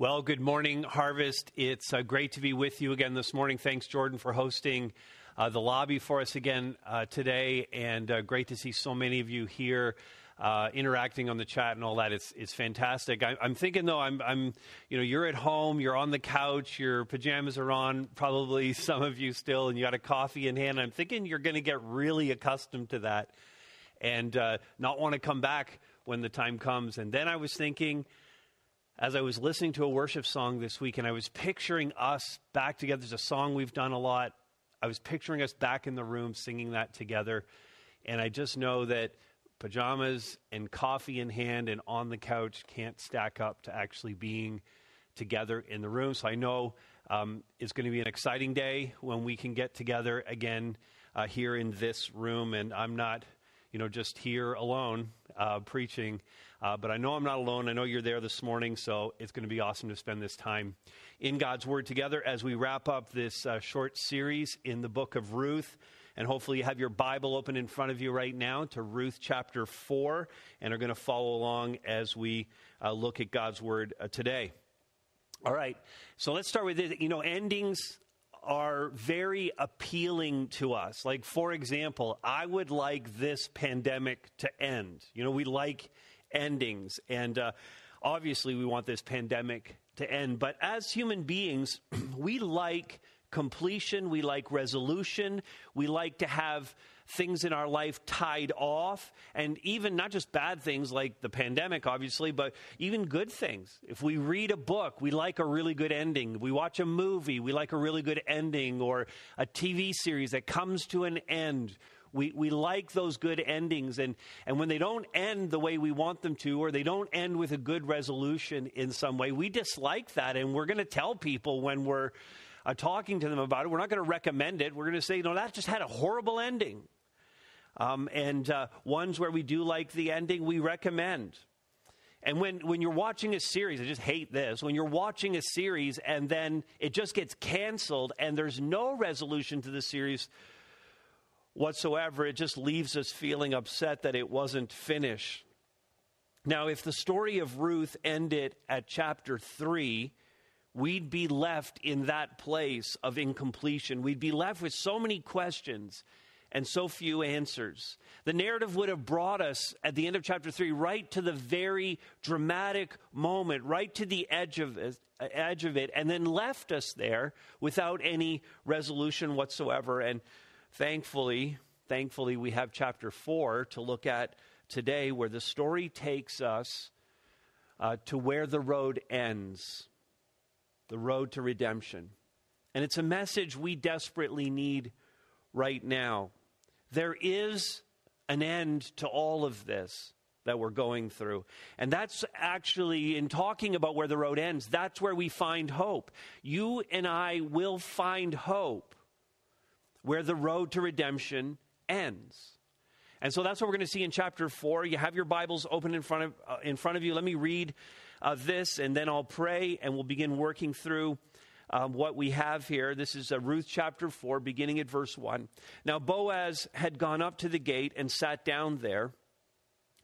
Well, good morning, Harvest. It's uh, great to be with you again this morning. Thanks, Jordan, for hosting uh, the lobby for us again uh, today, and uh, great to see so many of you here. Uh, interacting on the chat and all that, it's it's fantastic. I, am thinking though, I'm I'm you know you're at home, you're on the couch, your pajamas are on, probably some of you still, and you got a coffee in hand. I'm thinking you're going to get really accustomed to that, and uh, not want to come back when the time comes. And then I was thinking as I was listening to a worship song this week and I was picturing us back together. There's a song we've done a lot. I was picturing us back in the room singing that together. And I just know that pajamas and coffee in hand and on the couch can't stack up to actually being together in the room. So I know um, it's going to be an exciting day when we can get together again uh, here in this room. And I'm not, you know, just here alone uh, preaching. Uh, but I know I'm not alone. I know you're there this morning, so it's going to be awesome to spend this time in God's Word together as we wrap up this uh, short series in the book of Ruth. And hopefully, you have your Bible open in front of you right now to Ruth chapter 4 and are going to follow along as we uh, look at God's Word uh, today. All right, so let's start with it. You know, endings are very appealing to us. Like, for example, I would like this pandemic to end. You know, we like endings. And uh, obviously, we want this pandemic to end. But as human beings, we like completion, we like resolution, we like to have things in our life tied off, and even not just bad things like the pandemic, obviously, but even good things. If we read a book, we like a really good ending. We watch a movie, we like a really good ending, or a TV series that comes to an end. We, we like those good endings. And, and when they don't end the way we want them to, or they don't end with a good resolution in some way, we dislike that. And we're going to tell people when we're uh, talking to them about it, we're not going to recommend it. We're going to say, no, that just had a horrible ending. Um, and uh, ones where we do like the ending, we recommend. And when, when you're watching a series, I just hate this, when you're watching a series and then it just gets canceled and there's no resolution to the series, whatsoever. It just leaves us feeling upset that it wasn't finished. Now, if the story of Ruth ended at chapter 3, we'd be left in that place of incompletion. We'd be left with so many questions and so few answers. The narrative would have brought us at the end of chapter 3 right to the very dramatic moment, right to the edge of it, edge of it and then left us there without any resolution whatsoever. And Thankfully, thankfully we have chapter 4 to look at today where the story takes us uh, to where the road ends the road to redemption. And it's a message we desperately need right now. There is an end to all of this that we're going through. And that's actually, in talking about where the road ends, that's where we find hope. You and I will find hope where the road to redemption ends. And so that's what we're going to see in chapter 4. You have your Bibles open in front of, uh, in front of you. Let me read uh, this, and then I'll pray, and we'll begin working through um, what we have here. This is uh, Ruth chapter 4, beginning at verse 1. Now, Boaz had gone up to the gate and sat down there.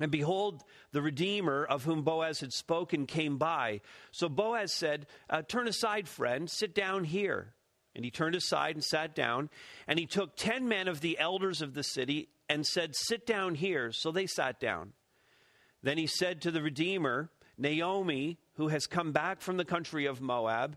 And behold, the Redeemer of whom Boaz had spoken came by. So Boaz said, uh, Turn aside, friend, sit down here. And he turned aside and sat down. And he took ten men of the elders of the city and said, Sit down here. So they sat down. Then he said to the Redeemer, Naomi, who has come back from the country of Moab,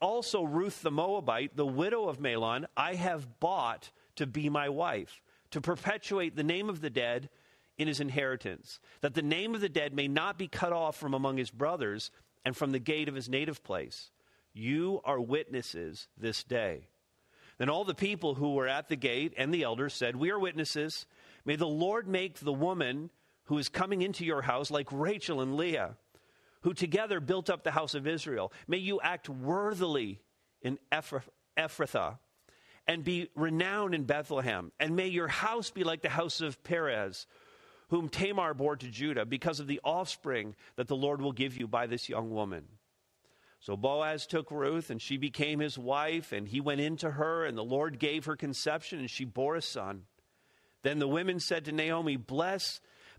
also Ruth the Moabite, the widow of Mahlon, I have bought to be my wife, to perpetuate the name of the dead in his inheritance, that the name of the dead may not be cut off from among his brothers and from the gate of his native place. You are witnesses this day. Then all the people who were at the gate and the elders said, We are witnesses. May the Lord make the woman who is coming into your house like Rachel and Leah who together built up the house of Israel. May you act worthily in Ephrathah and be renowned in Bethlehem. And may your house be like the house of Perez, whom Tamar bore to Judah, because of the offspring that the Lord will give you by this young woman. So Boaz took Ruth, and she became his wife, and he went into her, and the Lord gave her conception, and she bore a son. Then the women said to Naomi, Bless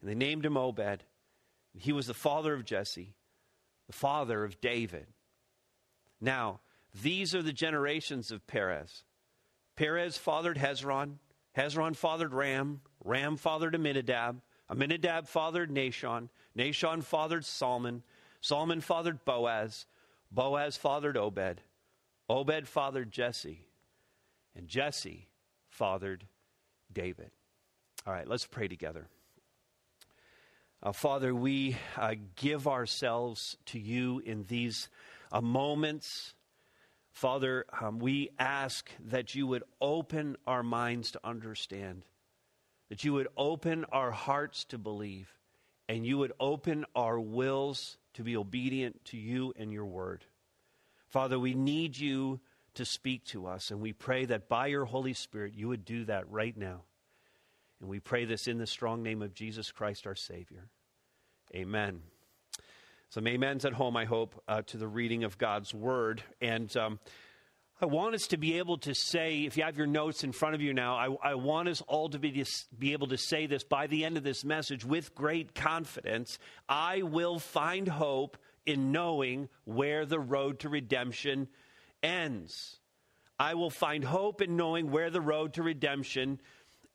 and they named him Obed. He was the father of Jesse, the father of David. Now, these are the generations of Perez. Perez fathered Hezron. Hezron fathered Ram. Ram fathered Amminadab. Amminadab fathered Nahshon. Nahshon fathered Salmon. Salmon fathered Boaz. Boaz fathered Obed. Obed fathered Jesse. And Jesse fathered David. All right, let's pray together. Uh, Father, we uh, give ourselves to you in these uh, moments. Father, um, we ask that you would open our minds to understand, that you would open our hearts to believe, and you would open our wills to be obedient to you and your word. Father, we need you to speak to us, and we pray that by your Holy Spirit you would do that right now. And we pray this in the strong name of Jesus Christ, our Savior. Amen. Some amens at home, I hope, uh, to the reading of God's Word. And um, I want us to be able to say, if you have your notes in front of you now, I, I want us all to be, be able to say this by the end of this message with great confidence I will find hope in knowing where the road to redemption ends. I will find hope in knowing where the road to redemption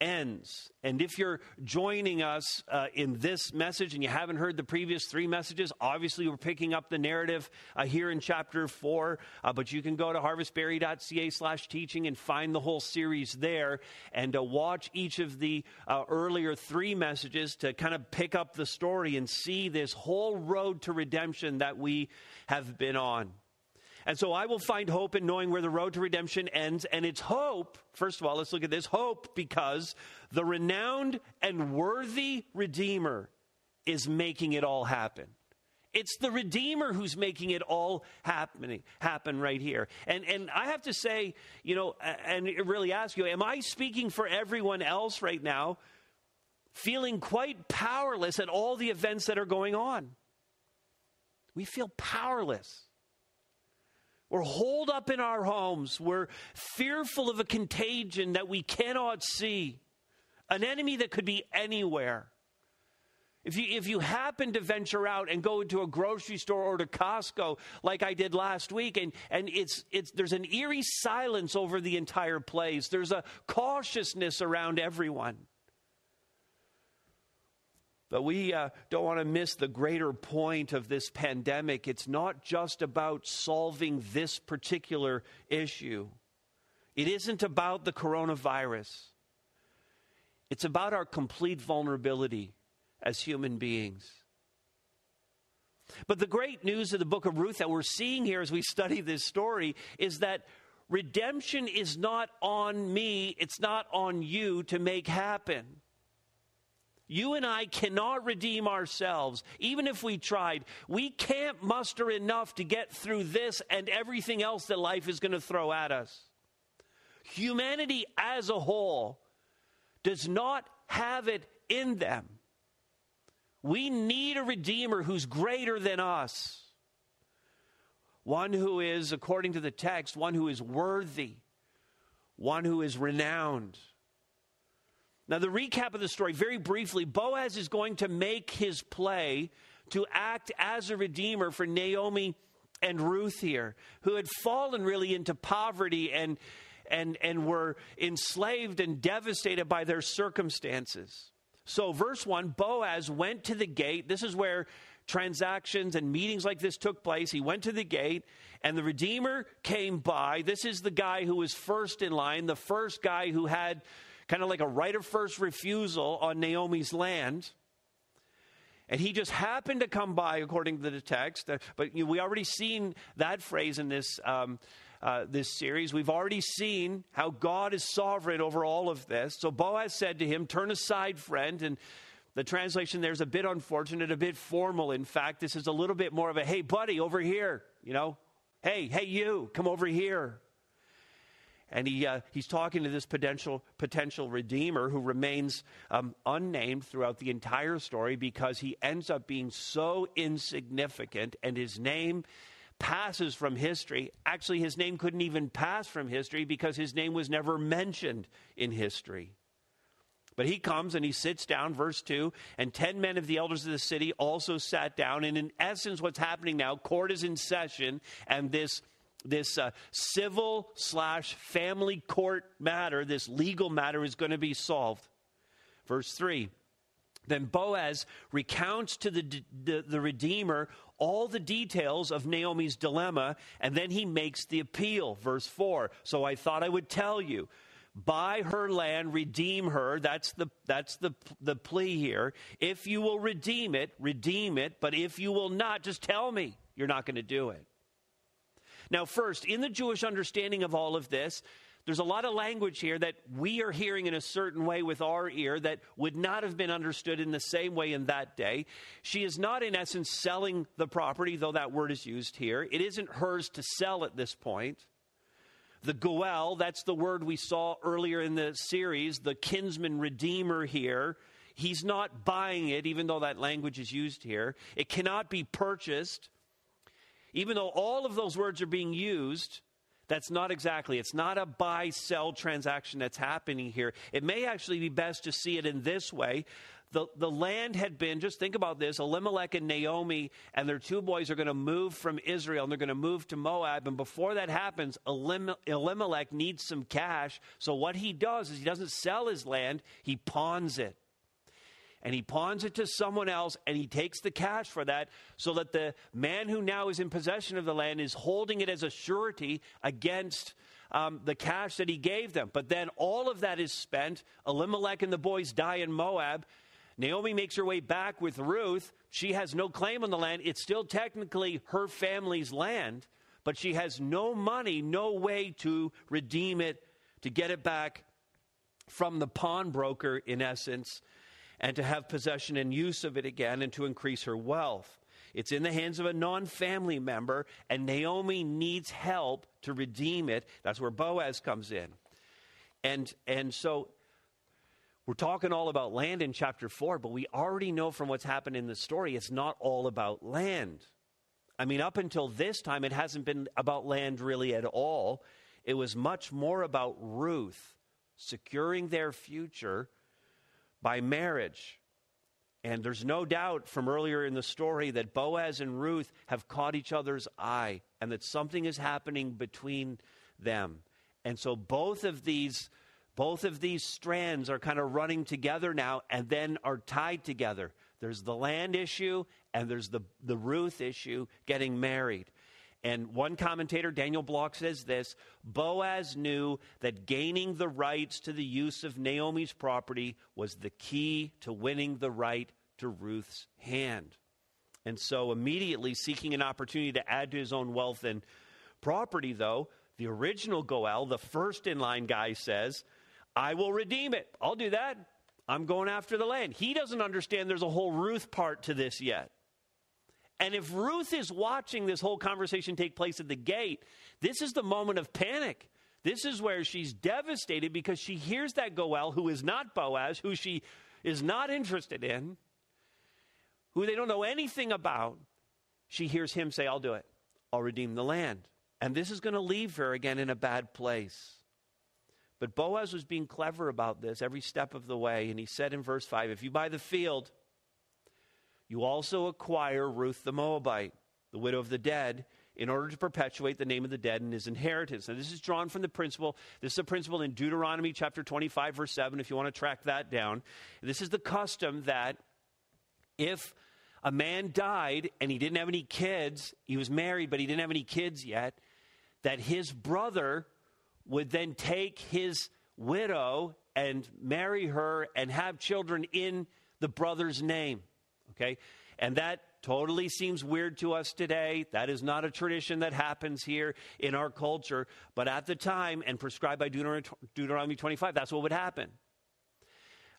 ends. And if you're joining us uh, in this message and you haven't heard the previous three messages, obviously we're picking up the narrative uh, here in chapter four. Uh, but you can go to harvestbarrie.ca slash teaching and find the whole series there and uh, watch each of the uh, earlier three messages to kind of pick up the story and see this whole road to redemption that we have been on. And so I will find hope in knowing where the road to redemption ends. And it's hope, first of all, let's look at this hope because the renowned and worthy Redeemer is making it all happen. It's the Redeemer who's making it all happening happen right here. And and I have to say, you know, and really ask you, am I speaking for everyone else right now, feeling quite powerless at all the events that are going on? We feel powerless. We're holed up in our homes. We're fearful of a contagion that we cannot see, an enemy that could be anywhere. If you, if you happen to venture out and go into a grocery store or to Costco like I did last week, and, and it's, it's, there's an eerie silence over the entire place, there's a cautiousness around everyone. But we uh, don't want to miss the greater point of this pandemic. It's not just about solving this particular issue, it isn't about the coronavirus. It's about our complete vulnerability as human beings. But the great news of the book of Ruth that we're seeing here as we study this story is that redemption is not on me, it's not on you to make happen. You and I cannot redeem ourselves, even if we tried. We can't muster enough to get through this and everything else that life is going to throw at us. Humanity as a whole does not have it in them. We need a Redeemer who's greater than us. One who is, according to the text, one who is worthy, one who is renowned. Now, the recap of the story, very briefly Boaz is going to make his play to act as a redeemer for Naomi and Ruth here, who had fallen really into poverty and, and, and were enslaved and devastated by their circumstances. So, verse 1 Boaz went to the gate. This is where transactions and meetings like this took place. He went to the gate, and the Redeemer came by. This is the guy who was first in line, the first guy who had kind of like a right of first refusal on Naomi's land. And he just happened to come by, according to the text. Uh, but you know, we already seen that phrase in this, um, uh, this series. We've already seen how God is sovereign over all of this. So Boaz said to him, Turn aside, friend. And the translation there is a bit unfortunate, a bit formal. In fact, this is a little bit more of a, Hey, buddy, over here. You know, hey, hey, you, come over here and he, uh, he's talking to this potential, potential redeemer who remains um, unnamed throughout the entire story because he ends up being so insignificant and his name passes from history. Actually, his name couldn't even pass from history because his name was never mentioned in history. But he comes and he sits down, verse 2, and 10 men of the elders of the city also sat down. And in essence, what's happening now, court is in session, and this this uh, civil slash family court matter, this legal matter, is going to be solved. Verse 3 Then Boaz recounts to the, the, the Redeemer all the details of Naomi's dilemma, and then he makes the appeal. Verse 4 So I thought I would tell you. Buy her land, redeem her. That's the that's the the plea here. If you will redeem it, redeem it. But if you will not, just tell me you're not going to do it. Now, first, in the Jewish understanding of all of this, there's a lot of language here that we are hearing in a certain way with our ear that would not have been understood in the same way in that day. She is not, in essence, selling the property, though that word is used here. It isn't hers to sell at this point. The Goel, that's the word we saw earlier in the series, the kinsman redeemer here. He's not buying it, even though that language is used here. It cannot be purchased even though all of those words are being used, that's not exactly. It's not a buy sell transaction that's happening here. It may actually be best to see it in this way. The, the land had been, just think about this Elimelech and Naomi and their two boys are going to move from Israel and they're going to move to Moab. And before that happens, Elimelech needs some cash. So what he does is he doesn't sell his land, he pawns it and he pawns it to someone else and he takes the cash for that so that the man who now is in possession of the land is holding it as a surety against um, the cash that he gave them. But then all of that is spent. Elimelech and the boys die in Moab. Naomi makes her way back with Ruth. She has no claim on the land. It's still technically her family's land, but she has no money, no way to redeem it, to get it back from the pawnbroker, in essence and to have possession and use of it again and to increase her wealth. It's in the hands of a non family member, and Naomi needs help to redeem it. That's where Boaz comes in. And, and so we're talking all about land in chapter 4, but we already know from what's happened in the story, it's not all about land. I mean, up until this time, it hasn't been about land really at all. It was much more about Ruth securing their future by marriage. And there's no doubt from earlier in the story that Boaz and Ruth have caught each other's eye and that something is happening between them. And so both of these both of these strands are kind of running together now and then are tied together. There's the land issue and there's the, the Ruth issue getting married. And one commentator, Daniel Block, says this Boaz knew that gaining the rights to the use of Naomi's property was the key to winning the right to Ruth's hand. And so, immediately seeking an opportunity to add to his own wealth and property, though, The original Goel, the first in line guy, says, I will redeem it. I'll do that. I'm going after the land. He doesn't understand there's a whole Ruth part to this yet. And if Ruth is watching this whole conversation take place at the gate, this is the moment of panic. This is where she's devastated because she hears that Goel, who is not Boaz, who she is not interested in, who they don't know anything about. She hears him say, I'll do it. I'll redeem the land. And this is going to leave her again in a bad place. But Boaz was being clever about this every step of the way. And he said in verse 5 If you buy the field, you also acquire Ruth the Moabite, the widow of the dead, in order to perpetuate the name of the dead and his inheritance. Now, this is drawn from the principle. This is a principle in Deuteronomy chapter 25, verse 7, if you want to track that down. This is the custom that if a man died and he didn't have any kids, he was married, but he didn't have any kids yet, that his brother would then take his widow and marry her and have children in the brother's name. Okay? And that totally seems weird to us today. That is not a tradition that happens here in our culture. But at the time, and prescribed by Deuteronomy 25, that's what would happen.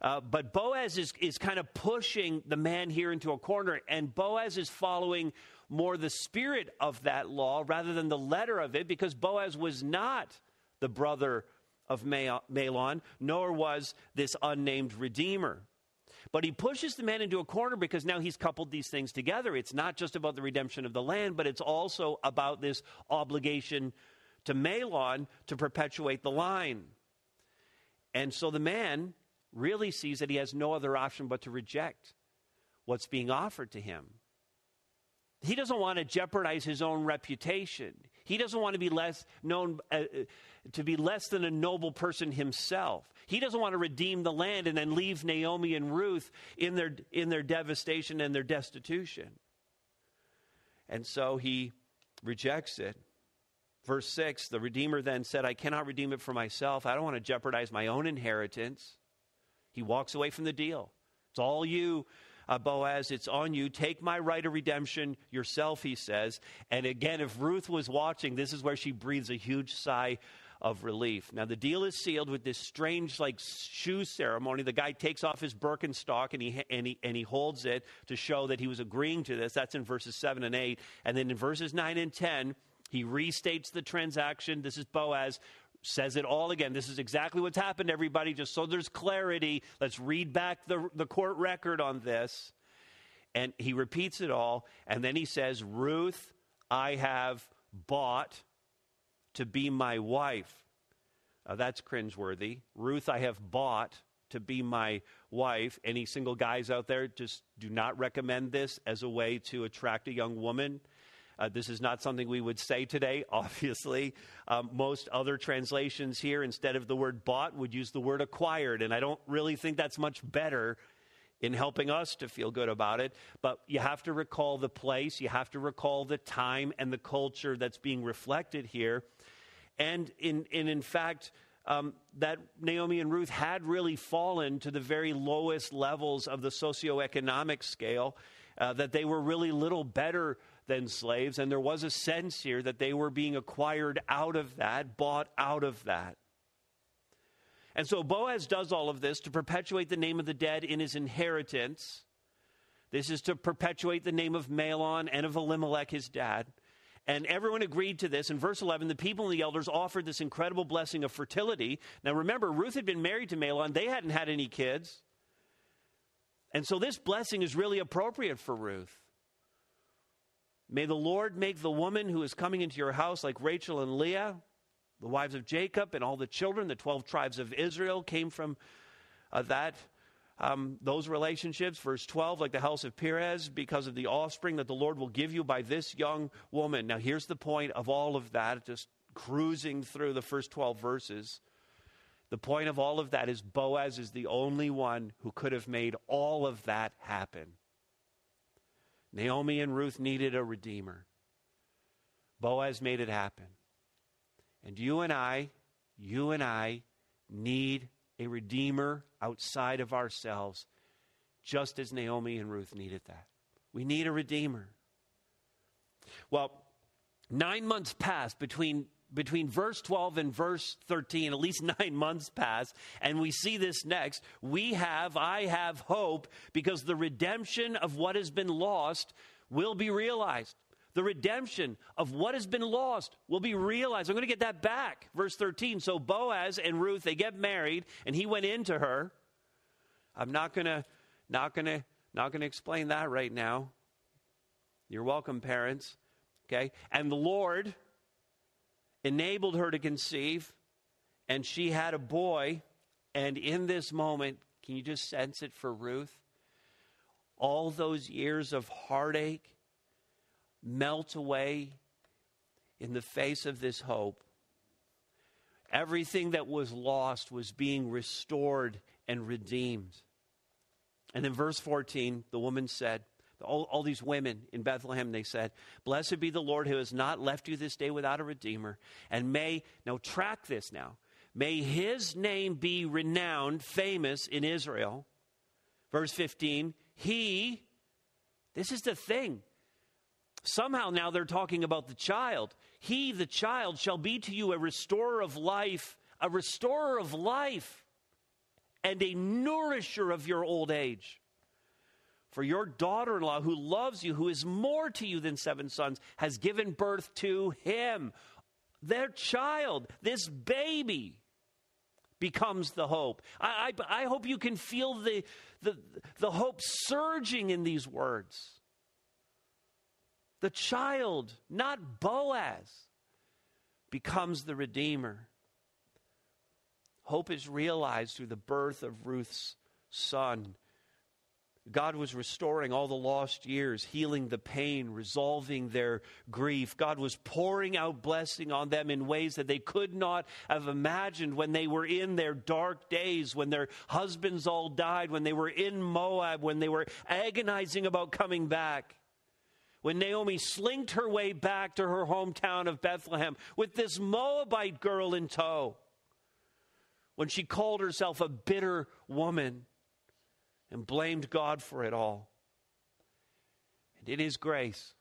Uh, but Boaz is, is kind of pushing the man here into a corner, and Boaz is following more the spirit of that law rather than the letter of it because Boaz was not the brother of Mahlon, nor was this unnamed redeemer. But he pushes the man into a corner because now he's coupled these things together. It's not just about the redemption of the land, but it's also about this obligation to Mahlon to perpetuate the line. And so the man really sees that he has no other option but to reject what's being offered to him. He doesn't want to jeopardize his own reputation. He doesn't want to be less known uh, uh, to be less than a noble person himself. He doesn't want to redeem the land and then leave Naomi and Ruth in their in their devastation and their destitution. And so he rejects it. Verse 6 The Redeemer then said, I cannot redeem it for myself. I don't want to jeopardize my own inheritance. He walks away from the deal. It's all you, uh, Boaz, it's on you. Take my right of redemption yourself, he says. And again, if Ruth was watching, this is where she breathes a huge sigh of relief. Now, the deal is sealed with this strange, like, shoe ceremony. The guy takes off his Birkenstock and he, and, he, and he holds it to show that he was agreeing to this. That's in verses 7 and 8. And then in verses 9 and 10, he restates the transaction. This is Boaz says it all again. This is exactly what's happened, everybody, just so there's clarity. Let's read back the, the court record on this. And he repeats it all. And then he says, Ruth, I have bought to be my wife. Uh, that's cringeworthy. Ruth, I have bought to be my wife. Any single guys out there, just do not recommend this as a way to attract a young woman. Uh, this is not something we would say today, obviously. Um, most other translations here, instead of the word bought, would use the word acquired. And I don't really think that's much better in helping us to feel good about it. But you have to recall the place, you have to recall the time and the culture that's being reflected here. And in, and in fact, um, that Naomi and Ruth had really fallen to the very lowest levels of the socioeconomic scale, uh, that they were really little better than slaves. And there was a sense here that they were being acquired out of that, bought out of that. And so Boaz does all of this to perpetuate the name of the dead in his inheritance. This is to perpetuate the name of Mahlon and of Elimelech, his dad. And everyone agreed to this. In verse 11, the people and the elders offered this incredible blessing of fertility. Now remember, Ruth had been married to Mahlon, they hadn't had any kids. And so this blessing is really appropriate for Ruth. May the Lord make the woman who is coming into your house like Rachel and Leah, the wives of Jacob, and all the children, the 12 tribes of Israel came from uh, that. Um, those relationships, verse 12, like the house of Perez, because of the offspring that the Lord will give you by this young woman. Now, here's the point of all of that, just cruising through the first 12 verses. The point of all of that is Boaz is the only one who could have made all of that happen. Naomi and Ruth needed a redeemer. Boaz made it happen. And you and I, you and I need a redeemer outside of ourselves, just as Naomi and Ruth needed that. We need a redeemer. Well, nine months passed between between verse 12 and verse 13, at least nine months pass, and we see this next. We have, I have hope because the redemption of what has been lost will be realized. The redemption of what has been lost will be realized. I'm going to get that back. Verse 13. So Boaz and Ruth, they get married, and he went into her. I'm not going to, not going to, not going to explain that right now. You're welcome, parents. Okay? And the Lord enabled her to conceive, and she had a boy. And in this moment, can you just sense it for Ruth? All those years of heartache melt away in the face of this hope. Everything that was lost was being restored and redeemed. And in verse 14, the woman said, all, all, these women in Bethlehem, they said, Blessed be the Lord who has not left you this day without a redeemer. And may, now track this now, may his name be renowned, famous in Israel. Verse 15, he, this is the thing. Somehow now they're talking about the child. He, the child, shall be to you a restorer of life, a restorer of life, and a nourisher of your old age. For your daughter in law, who loves you, who is more to you than seven sons, has given birth to him. Their child, this baby, becomes the hope. I, I, I hope you can feel the, the, the hope surging in these words. The child, not Boaz, becomes the Redeemer. Hope is realized through the birth of Ruth's son God was restoring all the lost years, healing the pain, resolving their grief. God was pouring out blessing on them in ways that they could not have imagined when they were in their dark days, when their husbands all died, when they were in Moab, when they were agonizing about coming back. When Naomi slinked her way back to her hometown of Bethlehem with this Moabite girl in tow. When she called herself a bitter woman and blamed God for it all. And in His grace,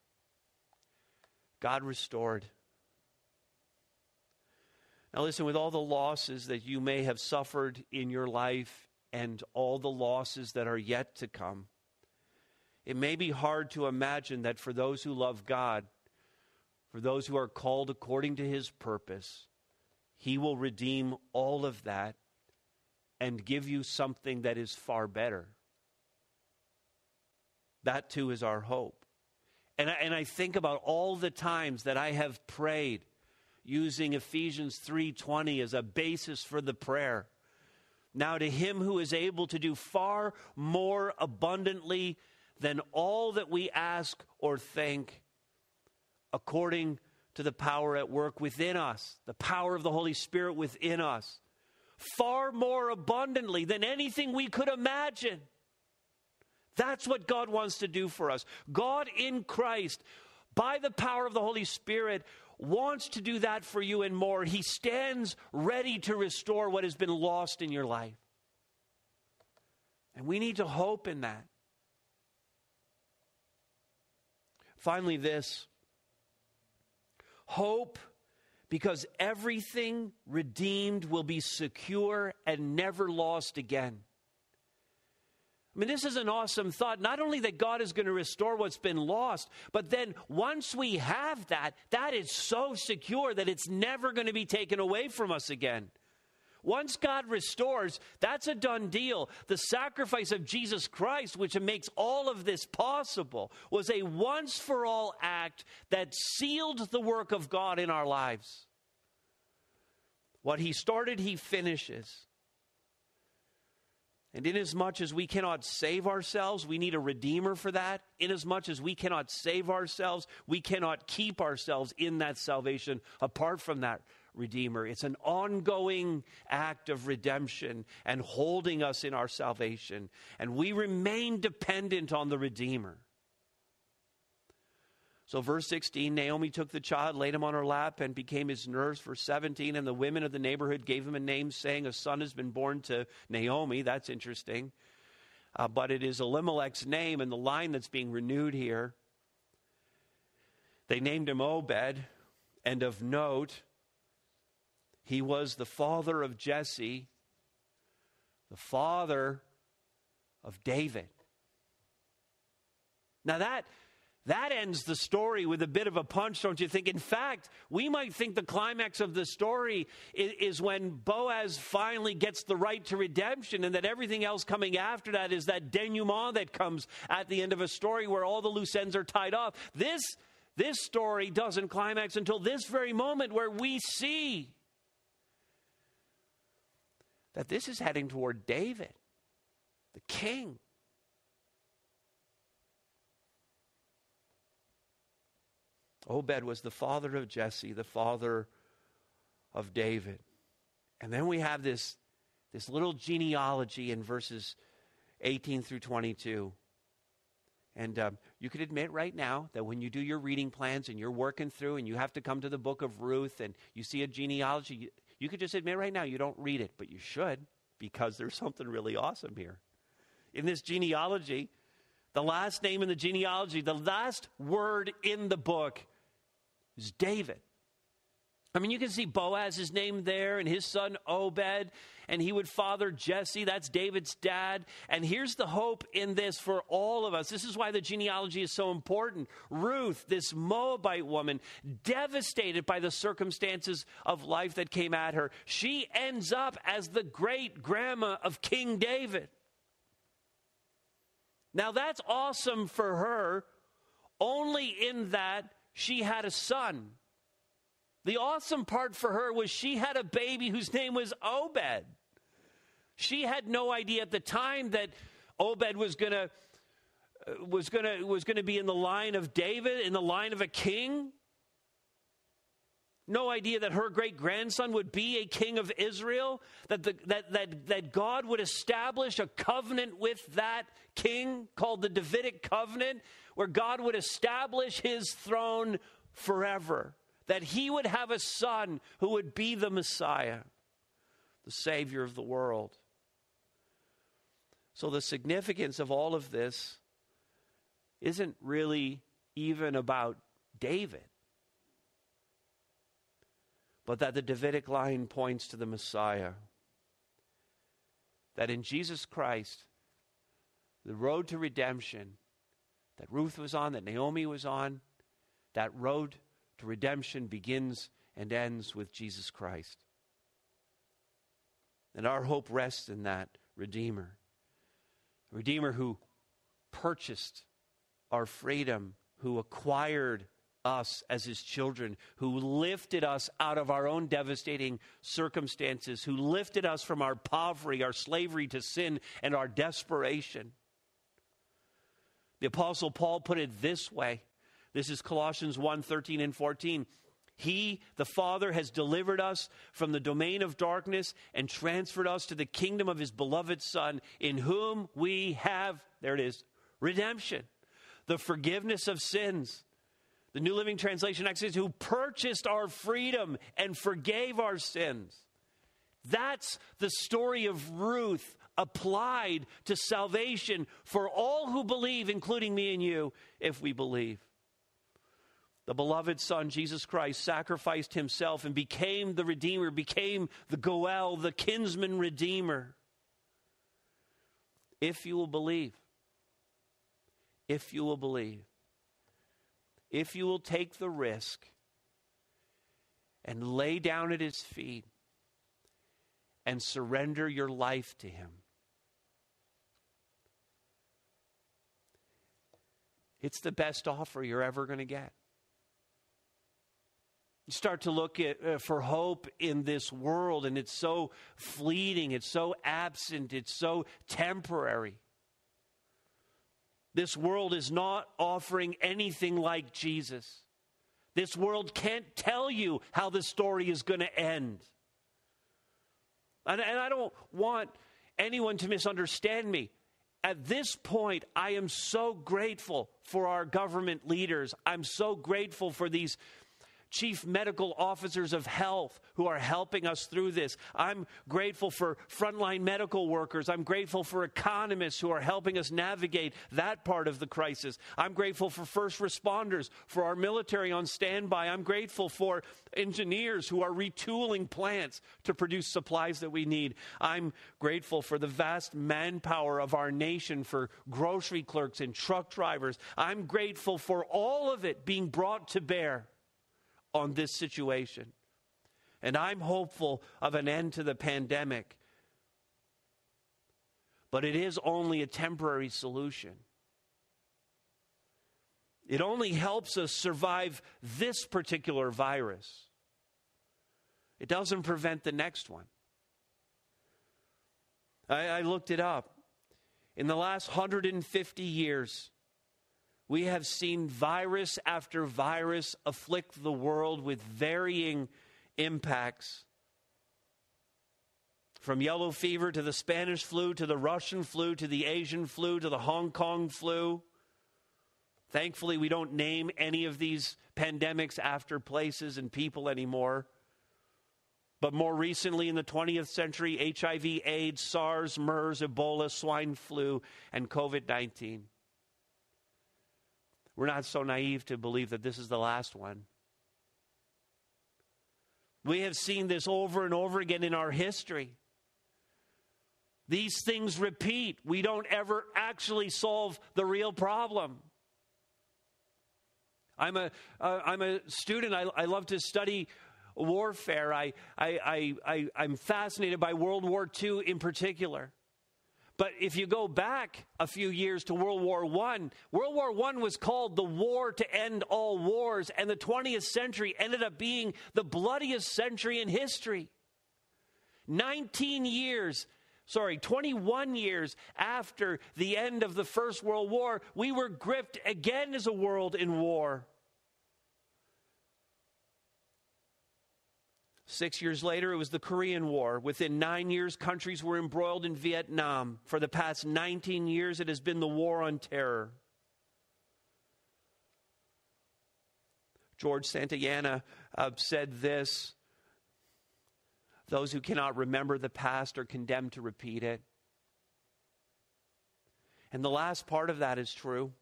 God restored. Now, listen, with all the losses that you may have suffered in your life and all the losses that are yet to come, it may be hard to imagine that for those who love God, for those who are called according to his purpose, he will redeem all of that and give you something that is far better. That too is our hope. And I, and I think about all the times that I have prayed using Ephesians 3:20 as a basis for the prayer. Now to him who is able to do far more abundantly than all that we ask or think according to the power at work within us, the power of the Holy Spirit within us, far more abundantly than anything we could imagine. That's what God wants to do for us. God in Christ, by the power of the Holy Spirit, wants to do that for you and more. He stands ready to restore what has been lost in your life. And we need to hope in that. Finally, this hope because everything redeemed will be secure and never lost again. I mean, this is an awesome thought. Not only that God is going to restore what's been lost, but then once we have that, that is so secure that it's never going to be taken away from us again. Once God restores, that's a done deal. The sacrifice of Jesus Christ, which makes all of this possible, was a once for all act that sealed the work of God in our lives. What He started, He finishes. And inasmuch as we cannot save ourselves, we need a redeemer for that. Inasmuch as we cannot save ourselves, we cannot keep ourselves in that salvation apart from that redeemer. It's an ongoing act of redemption and holding us in our salvation. And we remain dependent on the redeemer. So, verse 16 Naomi took the child, laid him on her lap, and became his nurse. Verse 17 And the women of the neighborhood gave him a name, saying, A son has been born to Naomi. That's interesting. Uh, but it is Elimelech's name and the line that's being renewed here. They named him Obed, and of note, He was the father of Jesse, the father of David. Now that that ends the story with a bit of a punch, don't you think? In fact, we might think the climax of the story is, is, when Boaz finally gets the right to redemption, and that everything else coming after that is that denouement that comes at the end of a story where all the loose ends are tied off. This, this story doesn't climax until this very moment where we see that this is heading toward David, the king. Obed was the father of Jesse, the father of David. And then we have this, this little genealogy in verses 18 through 22. And um, you could admit right now that when you do your reading plans and you're working through and you have to come to the book of Ruth and you see a genealogy, you, you could just admit right now you don't read it, but you should because there's something really awesome here. In this genealogy, the last name in the genealogy, the last word in the book is David. I mean, you can see Boaz's name there and his son Obed, and he would father Jesse. That's David's dad. And here's the hope in this for all of us. This is why the genealogy is so important. Ruth, this Moabite woman, devastated by the circumstances of life that came at her, she ends up as the great grandma of King David. Now, that's awesome for her, only in that she had a son. The awesome part for her was she had a baby whose name was Obed. She had no idea at the time that Obed was going to uh, was going to was going to be in the line of David, in the line of a king. No idea that her great grandson would be a king of Israel, that, the, that, that, that God would establish a covenant with that king called the Davidic covenant, where God would establish his throne forever, that he would have a son who would be the Messiah, the Savior of the world. So, the significance of all of this isn't really even about David, but that the Davidic line points to the Messiah. That in Jesus Christ, the road to redemption that Ruth was on, that Naomi was on, that road to redemption begins and ends with Jesus Christ. And our hope rests in that Redeemer. Redeemer who purchased our freedom, who acquired us as his children, who lifted us out of our own devastating circumstances, who lifted us from our poverty, our slavery to sin, and our desperation. The Apostle Paul put it this way this is Colossians 1 13 and 14. He, the Father, has delivered us from the domain of darkness and transferred us to the kingdom of His beloved Son, in whom we have, there it is, redemption, the forgiveness of sins. The New Living Translation actually says, who purchased our freedom and forgave our sins. That's the story of Ruth applied to salvation for all who believe, including me and you, if we believe. The beloved Son, Jesus Christ, sacrificed himself and became the Redeemer, became the Goel, the kinsman Redeemer. If you will believe, if you will believe, if you will take the risk and lay down at his feet and surrender your life to him. It's the best offer you're ever going to get. You start to look at, uh, for hope in this world, and it's so fleeting, it's so absent, it's so temporary. This world is not offering anything like Jesus. This world can't tell you how the story is going to end. And, and I don't want anyone to misunderstand me at this point, I am so grateful for our government leaders. I'm so grateful for these chief medical officers of health who are helping us through this. I'm grateful for frontline medical workers. I'm grateful for economists who are helping us navigate that part of the crisis. I'm grateful for first responders, for our military on standby. I'm grateful for engineers who are retooling plants to produce supplies that we need. I'm grateful for the vast manpower of our nation, for grocery clerks and truck drivers. I'm grateful for all of it being brought to bear on this situation. And I'm hopeful of an end to the pandemic. But it is only a temporary solution. It only helps us survive this particular virus. It doesn't prevent the next one. I, I, looked it up. In the last 150 years, we have seen virus after virus afflict the world with varying impacts. From yellow fever to the Spanish flu to the Russian flu to the Asian flu to the Hong Kong flu. Thankfully, we don't name any of these pandemics after places and people anymore. But more recently in the 20th century, HIV, AIDS, SARS, MERS, Ebola, swine flu, and COVID 19. We're not so naive to believe that this is the last one. We have seen this over and over again in our history. These things repeat. We don't ever actually solve the real problem. I'm a am uh, a student. I, I love to study warfare. I, I, I, I, I'm fascinated by World War II in particular. But if you go back a few years to World War I, World War I was called the war to end all wars, and the 20th century ended up being the bloodiest century in history. 19 years, sorry, 21 years after the end of the First World War, we were gripped again as a world in war. Six years later, it was the Korean War. Within nine years, countries were embroiled in Vietnam. For the past 19 years, it has been the war on terror. George Santayana uh, said this Those who cannot remember the past are condemned to repeat it. And the last part of that is true.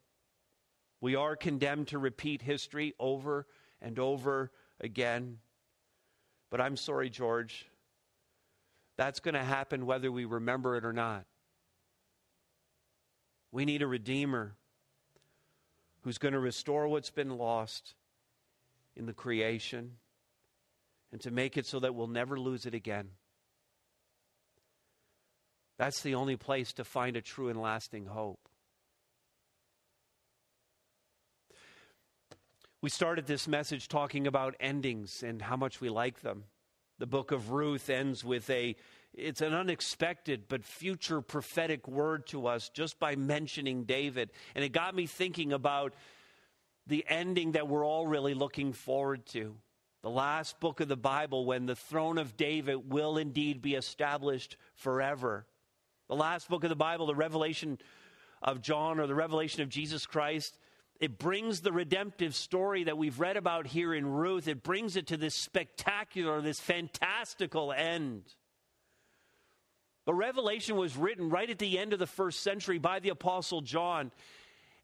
We are condemned to repeat history over and over again. But I'm sorry, George. That's going to happen whether we remember it or not. We need a Redeemer who's going to restore what's been lost in the creation and to make it so that we'll never lose it again. That's the only place to find a true and lasting hope. We started this message talking about endings and how much we like them. The book of Ruth ends with a it's an unexpected but future prophetic word to us just by mentioning David. And it got me thinking about the ending that we're all really looking forward to. The last book of the Bible, when the throne of David will indeed be established forever. The last book of the Bible, the revelation of John or the revelation of Jesus Christ, it brings the redemptive story that we've read about here in Ruth, it brings it to this spectacular, this fantastical end. The Revelation was written right at the end of the first century by the Apostle John.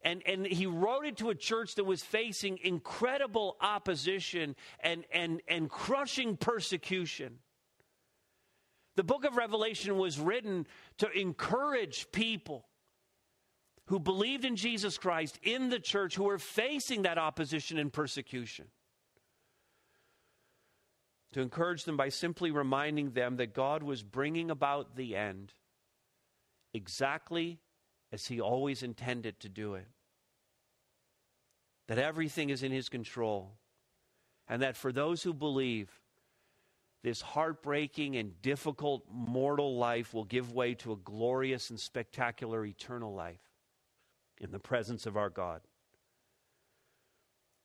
And, and he wrote it to a church that was facing incredible opposition and, and, and crushing persecution. The book of Revelation was written to encourage people who believed in Jesus Christ in the church who were facing that opposition and persecution. To encourage them by simply reminding them that God was bringing about the end exactly as He always intended to do it. That everything is in His control. And that for those who believe, this heartbreaking and difficult mortal life will give way to a glorious and spectacular eternal life in the presence of our God.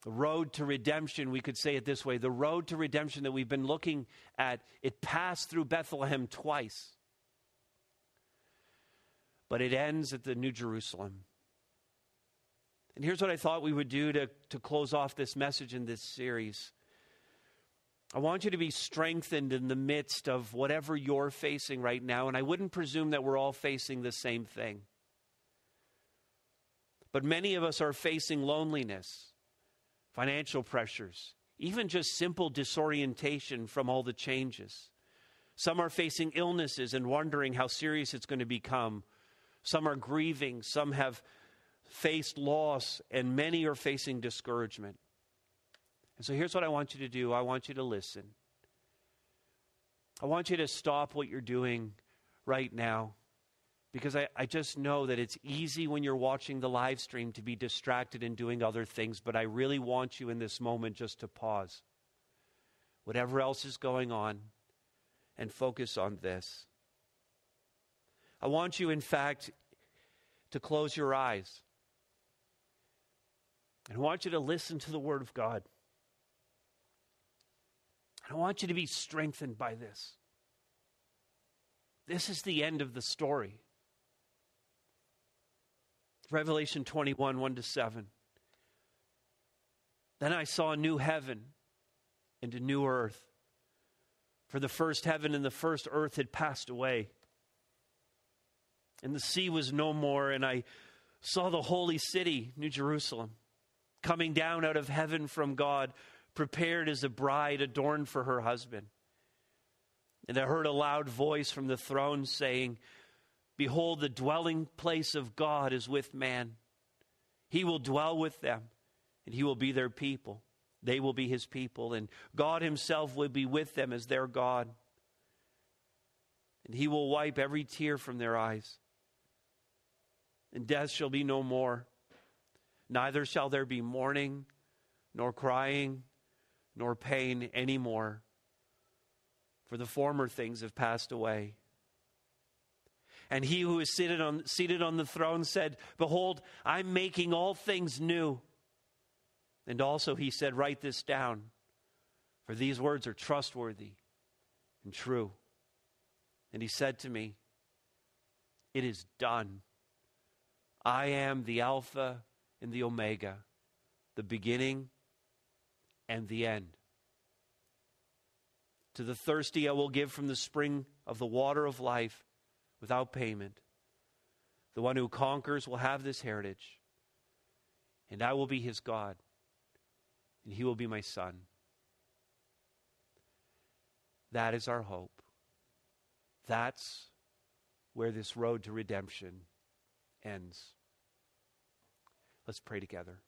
The road to redemption, we could say it this way the road to redemption that we've been looking at, it passed through Bethlehem twice. But it ends at the New Jerusalem. And here's what I thought we would do to, to close off this message in this series. I want you to be strengthened in the midst of whatever you're facing right now. And I wouldn't presume that we're all facing the same thing. But many of us are facing loneliness, financial pressures, even just simple disorientation from all the changes. Some are facing illnesses and wondering how serious it's going to become. Some are grieving. Some have faced loss, and many are facing discouragement. And so here's what I want you to do I want you to listen. I want you to stop what you're doing right now because I, I just know that it's easy when you're watching the live stream to be distracted and doing other things, but I really want you in this moment just to pause. Whatever else is going on, and focus on this. I want you, in fact, to close your eyes. And I want you to listen to the Word of God. And I want you to be strengthened by this. This is the end of the story. Revelation 21 1 to 7. Then I saw a new heaven and a new earth. For the first heaven and the first earth had passed away, and the sea was no more. And I saw the holy city, New Jerusalem, coming down out of heaven from God prepared as a bride adorned for her husband. And I heard a loud voice from the throne saying, Behold, the dwelling place of God is with man. He will dwell with them, and he will be their people. They will be his people, and God himself will be with them as their God. And he will wipe every tear from their eyes. And death shall be no more. Neither shall there be mourning, nor crying, nor pain anymore, for the former things have passed away. And he who is seated on, seated on the throne said, Behold, I'm making all things new. And also he said, Write this down, for these words are trustworthy and true. And he said to me, It is done. I am the Alpha and the Omega, the beginning and the end. To the thirsty, I will give from the spring of the water of life without payment. The one who conquers will have this heritage, and I will be his God, and he will be my son. That is our hope. That's where this road to redemption ends. Let's pray together.